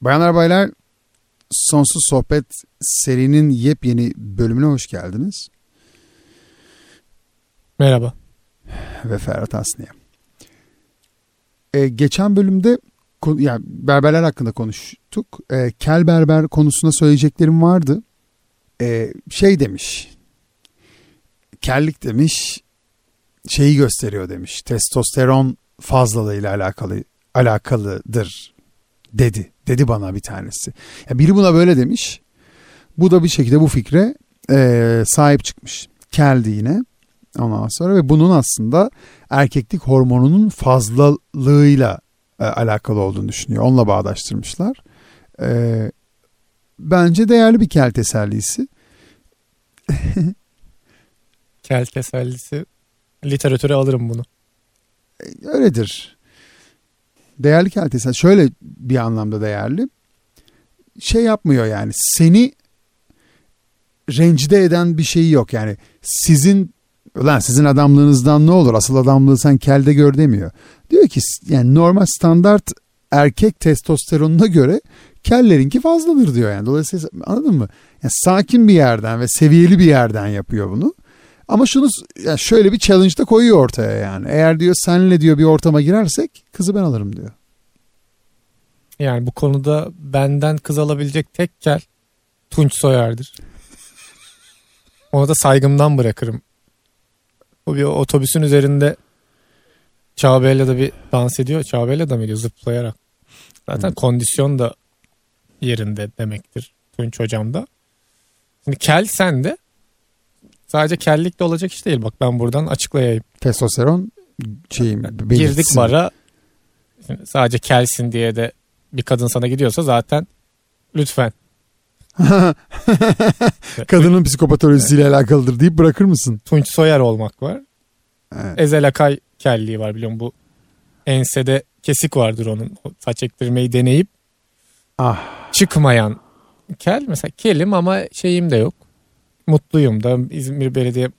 Bayanlar baylar Sonsuz Sohbet serinin yepyeni bölümüne hoş geldiniz. Merhaba. Ve Ferhat Asniye. Ee, geçen bölümde yani berberler hakkında konuştuk. Ee, kel berber konusunda söyleyeceklerim vardı. Ee, şey demiş. Kellik demiş şeyi gösteriyor demiş. Testosteron fazlalığıyla alakalı alakalıdır dedi. Dedi bana bir tanesi. Ya biri buna böyle demiş. Bu da bir şekilde bu fikre e, sahip çıkmış. Keldi yine. Ondan sonra ve bunun aslında erkeklik hormonunun fazlalığıyla e, alakalı olduğunu düşünüyor. Onunla bağdaştırmışlar. E, bence değerli bir kel tesellisi. kel tesellisi. Literatüre alırım bunu. E, öyledir. Değerli tesellisi. Şöyle bir anlamda değerli. Şey yapmıyor yani. Seni rencide eden bir şeyi yok. Yani sizin Ulan sizin adamlığınızdan ne olur? Asıl adamlığı sen kelde gör demiyor. Diyor ki yani normal standart erkek testosteronuna göre kellerinki fazladır diyor yani. Dolayısıyla anladın mı? Yani sakin bir yerden ve seviyeli bir yerden yapıyor bunu. Ama şunu yani şöyle bir challenge da koyuyor ortaya yani. Eğer diyor senle diyor bir ortama girersek kızı ben alırım diyor. Yani bu konuda benden kız alabilecek tek kel Tunç Soyer'dir. Ona da saygımdan bırakırım o bir otobüsün üzerinde Çağbey'le de bir dans ediyor. Çağbey'le de mi ediyor zıplayarak. Zaten hmm. kondisyon da yerinde demektir Tunç hocam da. Şimdi kel sende sadece kellik de olacak iş değil. Bak ben buradan açıklayayım. Testosteron şeyim Girdik bara sadece kelsin diye de bir kadın sana gidiyorsa zaten lütfen. Kadının psikopatolojisiyle evet. alakalıdır deyip bırakır mısın? Tunç Soyer olmak var. Evet. Ezel Akay kelliği var biliyorum bu ensede kesik vardır onun. O saç ektirmeyi deneyip ah. çıkmayan kel. Mesela kelim ama şeyim de yok. Mutluyum da İzmir Belediye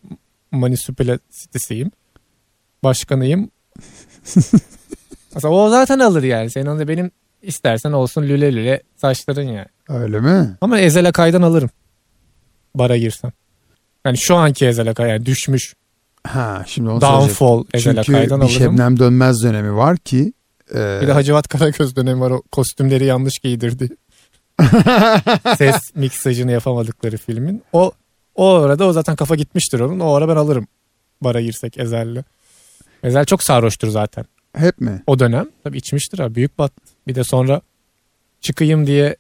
Munisipalitesiyim. Başkanıyım. Mesela o zaten alır yani. Senin onu benim istersen olsun lüle lüle saçların yani. Öyle mi? Ama Ezel Akay'dan alırım. Bara girsem. Yani şu anki Ezel Akay yani düşmüş. Ha şimdi onu Downfall Ezel Akay'dan alırım. Çünkü bir Şebnem Dönmez dönemi var ki. E... Bir de Hacivat Karagöz dönemi var o kostümleri yanlış giydirdi. Ses miksajını yapamadıkları filmin. O o arada o zaten kafa gitmiştir onun. O ara ben alırım bara girsek Ezel'le. Ezel çok sarhoştur zaten. Hep mi? O dönem. Tabii içmiştir abi. Büyük bat. Bir de sonra çıkayım diye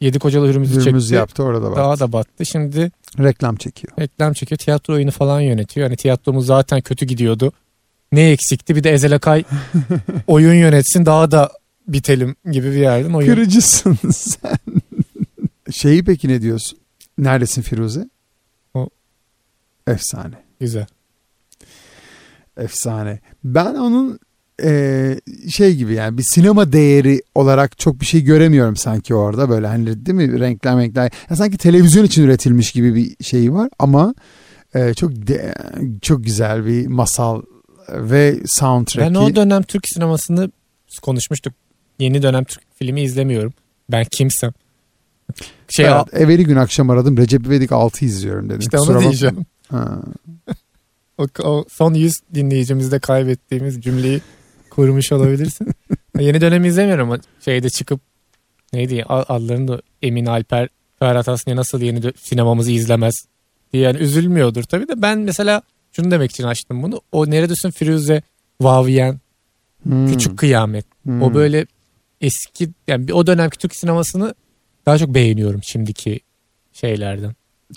Yedi Kocalı Hürmüz'ü Hürmüz çekti. yaptı orada battı. Daha da battı. Şimdi reklam çekiyor. Reklam çekiyor. Tiyatro oyunu falan yönetiyor. Hani tiyatromuz zaten kötü gidiyordu. Ne eksikti? Bir de Ezel Akay oyun yönetsin daha da bitelim gibi bir yerden. Oyun... Kırıcısın sen. Şeyi peki ne diyorsun? Neredesin Firuze? O... Efsane. Güzel. Efsane. Ben onun e, şey gibi yani bir sinema değeri olarak çok bir şey göremiyorum sanki orada böyle hani değil mi renkler renkler ya sanki televizyon için üretilmiş gibi bir şey var ama e, çok de, çok güzel bir masal ve soundtrack'i. Ben o dönem Türk sinemasını konuşmuştuk. Yeni dönem Türk filmi izlemiyorum. Ben kimsem. Şey evet, evveli gün akşam aradım Recep İvedik 6 izliyorum dedim. İşte onu diyeceğim. o, o son 100 dinleyicimizde kaybettiğimiz cümleyi kurmuş olabilirsin. Yeni dönemi izlemiyorum ama şeyde çıkıp neydi adlarını da Emin Alper Ferhat Aslı'ya nasıl yeni sinemamızı izlemez diye yani üzülmüyordur tabii de ben mesela şunu demek için açtım bunu. O Neredesin Firuze Vavien hmm. Küçük Kıyamet. Hmm. O böyle eski yani o dönemki Türk sinemasını daha çok beğeniyorum şimdiki şeylerden.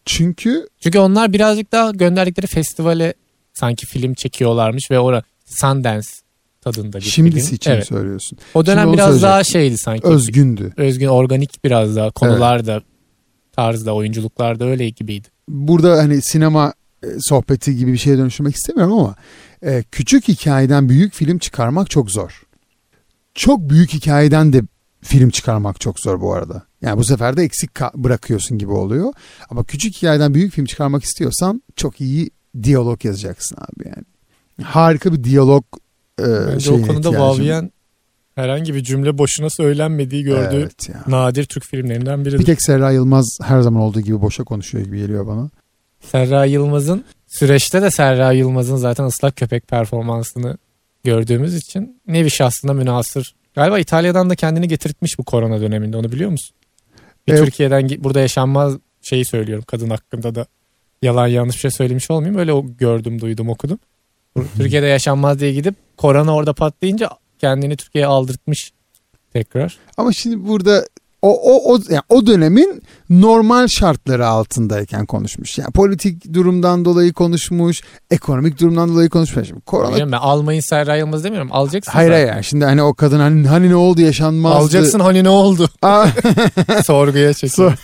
Çünkü çünkü onlar birazcık daha gönderdikleri festivale sanki film çekiyorlarmış ve orada Sundance tadında bir Şimdisi film. için evet. söylüyorsun. O dönem Şimdi biraz daha şeydi sanki. Özgündü. Özgün, organik biraz daha. Konular da, evet. tarzda, oyunculuklar da öyle gibiydi. Burada hani sinema e, sohbeti gibi bir şeye dönüştürmek istemiyorum ama e, küçük hikayeden büyük film çıkarmak çok zor. Çok büyük hikayeden de film çıkarmak çok zor bu arada. Yani bu sefer de eksik bırakıyorsun gibi oluyor. Ama küçük hikayeden büyük film çıkarmak istiyorsan çok iyi diyalog yazacaksın abi yani. Harika bir diyalog e, Bence o konuda Vaviyen Herhangi bir cümle boşuna söylenmediği gördüğü Evet ya. nadir Türk filmlerinden biridir. Bir tek Serra Yılmaz her zaman olduğu gibi boşa konuşuyor gibi geliyor bana. Serra Yılmaz'ın süreçte de Serra Yılmaz'ın zaten ıslak köpek performansını gördüğümüz için nevi şahsına münasır. Galiba İtalya'dan da kendini getirtmiş bu korona döneminde onu biliyor musun? Bir Evet. Türkiye'den burada yaşanmaz şeyi söylüyorum kadın hakkında da yalan yanlış bir şey söylemiş olmayayım. Öyle gördüm duydum okudum. Türkiye'de yaşanmaz diye gidip korona orada patlayınca kendini Türkiye'ye aldırtmış tekrar. Ama şimdi burada o o o yani o dönemin normal şartları altındayken konuşmuş. Yani politik durumdan dolayı konuşmuş, ekonomik durumdan dolayı konuşmuş. Şimdi korona Biliyorum ben almayın Serra Yılmaz demiyorum. Alacaksın Hayır zaten. hayır yani şimdi hani o kadın hani, hani ne oldu yaşanmazdı. Alacaksın hani ne oldu? Sorguya çekiyor.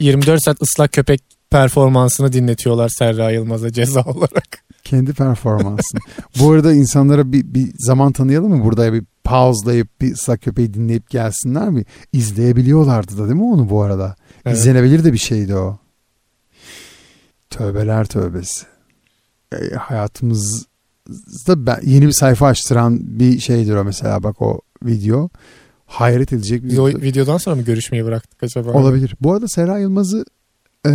24 saat ıslak köpek performansını dinletiyorlar Serra Yılmaz'a ceza olarak. Kendi performansın. Bu arada insanlara bir, bir zaman tanıyalım mı? Burada bir pauzlayıp bir ıslak köpeği dinleyip gelsinler mi? İzleyebiliyorlardı da değil mi onu bu arada? Evet. İzlenebilir de bir şeydi o. Tövbeler tövbesi. E, hayatımızda ben- yeni bir sayfa açtıran bir şeydir o mesela bak o video. Hayret edecek bir Biz o videodan sonra mı görüşmeyi bıraktık acaba? Olabilir. Bu arada Serra Yılmaz'ı e,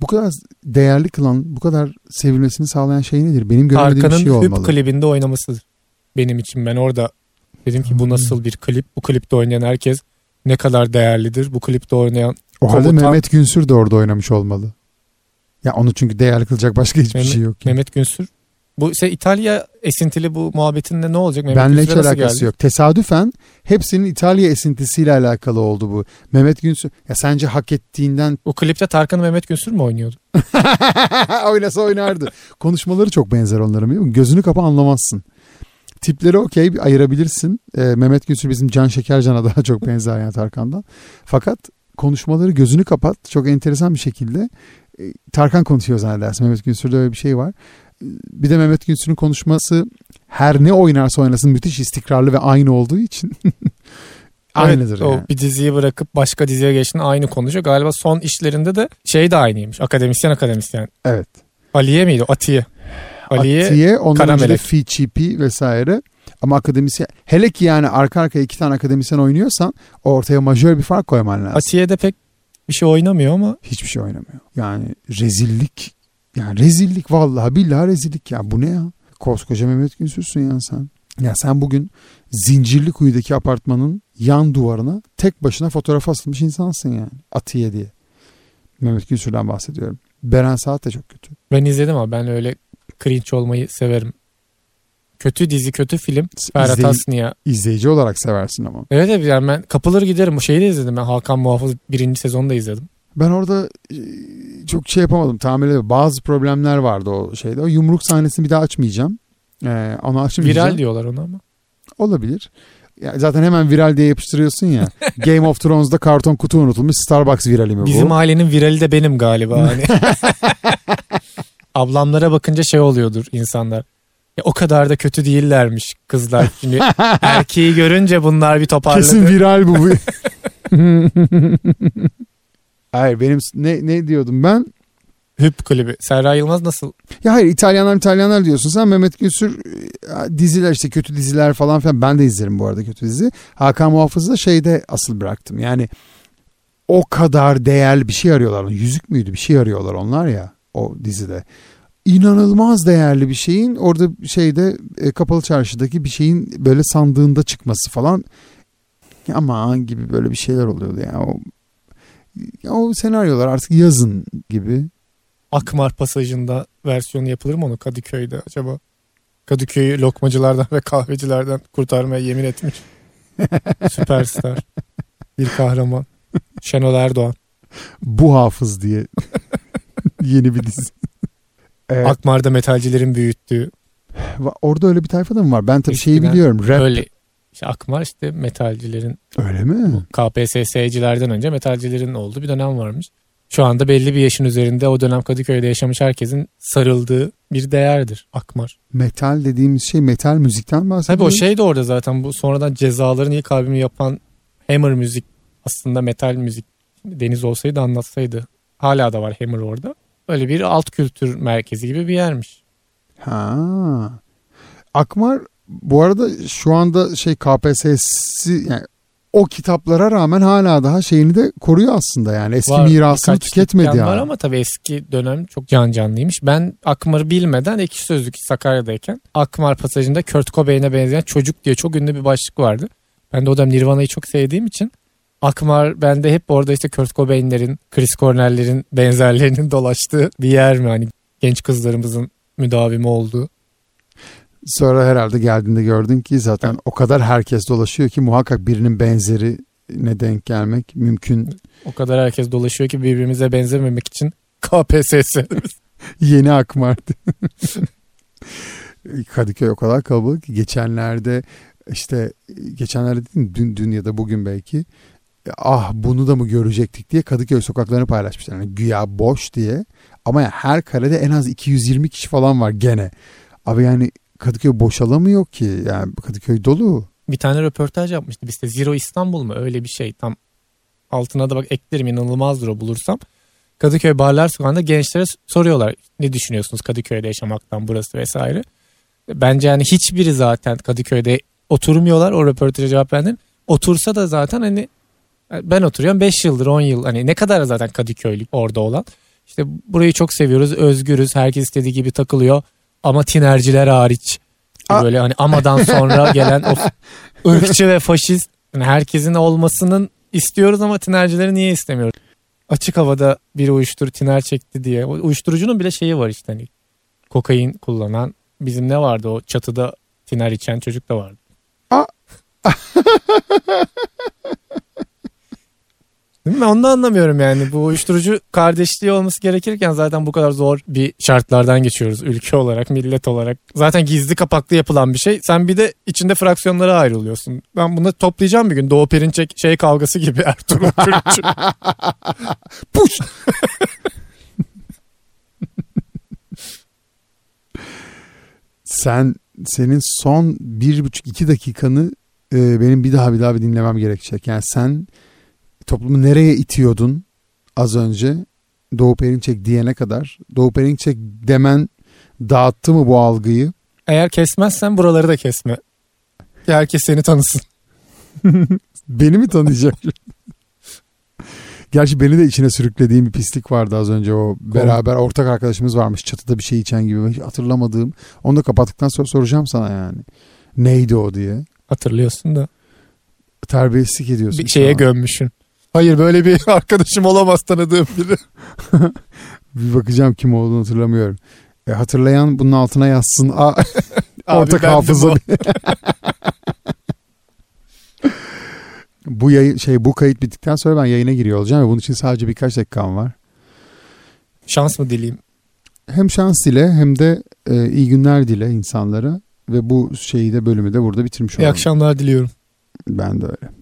bu kadar değerli kılan, bu kadar sevilmesini sağlayan şey nedir? Benim görmediğim bir Tarkan'ın şey Hüp olmalı. klibinde oynaması benim için. Ben orada dedim ki bu Hmm. nasıl bir klip? Bu klipte oynayan herkes ne kadar değerlidir? Bu klipte oynayan o halde komutan- Mehmet Günsür de orada oynamış olmalı. Ya onu çünkü değerli kılacak başka hiçbir Mehmet- şey yok. yani. Mehmet Günsür. Bu şey İtalya esintili bu muhabbetinde ne olacak? Mehmet Benle hiç alakası geldi? yok. Tesadüfen hepsinin İtalya esintisiyle alakalı oldu bu. Mehmet Günsür ya sence hak ettiğinden Bu klipte Tarkan'ı Mehmet Günsür mü oynuyordu? oynasa oynardı. Konuşmaları çok benzer onların biliyor musun? Gözünü kapa anlamazsın. Tipleri okey ayırabilirsin. Ee, Mehmet Günsür bizim Can Şekercan'a daha çok benzer yani Tarkan'dan. Fakat konuşmaları gözünü kapat çok enteresan bir şekilde e, Tarkan konuşuyor zannedersin. Mehmet Günsür'de öyle bir şey var. Bir de Mehmet Günsür'ün konuşması her ne oynarsa oynasın müthiş istikrarlı ve aynı olduğu için aynıdır Evet, o yani. bir diziyi bırakıp başka diziye geçtiğinde aynı konuşuyor. Galiba son işlerinde de şey de aynıymış. Akademisyen akademisyen. Evet. Aliye miydi? o? Atiye. Aliye Atiye, ondan önce de. Fi Chipi vesaire. Ama akademisyen hele ki yani arka arkaya iki tane akademisyen oynuyorsan ortaya majör bir fark koyman lazım. Atiye de pek bir şey oynamıyor ama Hiçbir şey oynamıyor. Yani rezillik yani rezillik vallahi billahi rezillik ya bu ne ya? Koskoca Mehmet Günsüzsün ya sen. Ya sen bugün Zincirlikuyu'daki apartmanın yan duvarına tek başına fotoğraf asılmış insansın yani. Atiye diye. Mehmet Günsür'den bahsediyorum. Beren Saat de çok kötü. ben izledim ama ben öyle cringe olmayı severim. Kötü dizi, kötü film. Ferhat İzleyi- Aslı'ya. izleyici olarak seversin ama. Evet evet yani ben kapılır giderim. Bu şeyi de izledim ben. Hakan Muhafız birinci sezonu da izledim. Ben orada e, çok şey yapamadım edemedim. Bazı problemler vardı o şeyde. O yumruk sahnesini bir daha açmayacağım. Ee, onu açmayacağım. Viral diyorlar ona ama. Olabilir. Ya zaten hemen viral diye yapıştırıyorsun ya. Game of Thrones'da karton kutu unutulmuş. Starbucks virali mi bu? Bizim ailenin virali de benim galiba. Hani. Ablamlara bakınca şey oluyordur insanlar. Ya o kadar da kötü değillermiş kızlar. Şimdi erkeği görünce bunlar bir toparladı. Kesin viral bu. Hayır benim ne ne diyordum ben? Hüp klibi. Serra Yılmaz nasıl? Ya hayır İtalyanlar İtalyanlar diyorsun sen Mehmet Günsür e, diziler işte kötü diziler falan filan ben de izlerim bu arada kötü dizi. Hakan Muhafız'ı da şeyde asıl bıraktım yani o kadar değerli bir şey arıyorlar. Yüzük müydü bir şey arıyorlar onlar ya o dizide. İnanılmaz değerli bir şeyin orada şeyde e, kapalı çarşıdaki bir şeyin böyle sandığında çıkması falan aman gibi böyle bir şeyler oluyordu ya o, o senaryolar artık yazın gibi. Akmar pasajında versiyonu yapılır mı onu Kadıköy'de acaba? Kadıköy'ü lokmacılardan ve kahvecilerden kurtarmaya yemin etmiş. Süperstar. Bir kahraman. Şenol Erdoğan. Bu hafız diye yeni bir dizi. Ee, Akmar'da metalcilerin büyüttüğü. orada öyle bir tayfa da mı var? Ben tabii şeyi Eskiden biliyorum. Rap Öyle. İşte Akmar işte metalcilerin mi? KPSS'cilerden önce metalcilerin olduğu bir dönem varmış. Şu anda belli bir yaşın üzerinde o dönem Kadıköy'de yaşamış herkesin sarıldığı bir değerdir Akmar. Metal dediğimiz şey metal müzikten Tabii bahsediyoruz. o şey de orada zaten bu sonradan cezaların ilk albümü yapan Hammer müzik aslında metal müzik Deniz olsaydı anlatsaydı. Hala da var Hammer orada. Öyle bir alt kültür merkezi gibi bir yermiş. Ha. Akmar Bu arada şu anda şey KPSS'si yani o kitaplara rağmen hala daha şeyini de koruyor aslında yani eski Var, mirasını tüketmedi yani. var ama tabii eski dönem çok can canlıymış. Ben Akmar'ı bilmeden ekşi sözlük Sakarya'dayken Akmar pasajında Kurt Cobain'e benzeyen çocuk diye çok ünlü bir başlık vardı. Ben de o dönem Nirvana'yı çok sevdiğim için Akmar bende hep orada işte Kurt Cobain'lerin, Chris Cornell'lerin benzerlerinin dolaştığı bir yer mi? Hani genç kızlarımızın müdavimi olduğu. Sonra herhalde geldiğinde gördün ki zaten o kadar herkes dolaşıyor ki muhakkak birinin benzeri ne denk gelmek mümkün. O kadar herkes dolaşıyor ki birbirimize benzememek için KPSS. Yeni akmardı. Kadıköy o kadar kalabalık ki geçenlerde işte geçenlerde değil mi? Dün, dün ya da bugün belki ah bunu da mı görecektik diye Kadıköy sokaklarını paylaşmışlar. Yani güya boş diye ama yani her karede en az 220 kişi falan var gene. Abi yani Kadıköy boşalamıyor ki yani Kadıköy dolu. bir tane röportaj yapmıştı. Biz de Zero İstanbul mu öyle bir şey tam altına da bak eklerim inanılmazdır o bulursam. Kadıköy Barlar Sokağı'nda gençlere soruyorlar ne düşünüyorsunuz Kadıköy'de yaşamaktan burası vesaire. Bence yani hiçbiri zaten Kadıköy'de oturmuyorlar o röportaja cevap verdim. Otursa da zaten hani ben oturuyorum 5 yıldır 10 yıl hani ne kadar zaten Kadıköylük orada olan. İşte burayı çok seviyoruz özgürüz herkes istediği gibi takılıyor ama tinerciler hariç. Aa. Böyle hani amadan sonra gelen o ırkçı ve faşist yani herkesin olmasının istiyoruz ama tinercileri niye istemiyoruz? Açık havada bir uyuşturucu tiner çekti diye. O uyuşturucunun bile şeyi var işte hani kokain kullanan bizim ne vardı o çatıda tiner içen çocuk da vardı. Aa. Değil mi? Onu da anlamıyorum yani. Bu uyuşturucu kardeşliği olması gerekirken zaten bu kadar zor bir şartlardan geçiyoruz ülke olarak, millet olarak. Zaten gizli kapaklı yapılan bir şey. Sen bir de içinde fraksiyonlara ayrılıyorsun. Ben bunu toplayacağım bir gün. Doğu Perinçek şey kavgası gibi Ertuğrul Kürkçü. Puş! Sen senin son bir buçuk iki dakikanı e, benim bir daha bir daha bir dinlemem gerekecek. Yani sen toplumu nereye itiyordun az önce Doğu Perinçek diyene kadar? Doğu Perinçek demen dağıttı mı bu algıyı? Eğer kesmezsen buraları da kesme. Ki herkes seni tanısın. Beni mi tanıyacak? Gerçi beni de içine sürüklediğim bir pislik vardı az önce o beraber ortak arkadaşımız varmış çatıda bir şey içen gibi hiç hatırlamadığım. Onu da kapattıktan sonra soracağım sana yani. Neydi o diye. Hatırlıyorsun da. Terbiyesizlik ediyorsun. Bir şeye gömmüşsün. Hayır böyle bir arkadaşım olamaz tanıdığım biri. Bir bakacağım kim olduğunu hatırlamıyorum. E, hatırlayan bunun altına yazsın. Abi ortak hafıza. bu yayın şey bu kayıt bittikten sonra ben yayına giriyor olacağım ve bunun için sadece birkaç dakikam var. Şans mı dileyim? Hem şans dile hem de e, iyi günler dile insanlara ve bu şeyi de bölümü de burada bitirmiş İyi olalım. akşamlar diliyorum. Ben de öyle.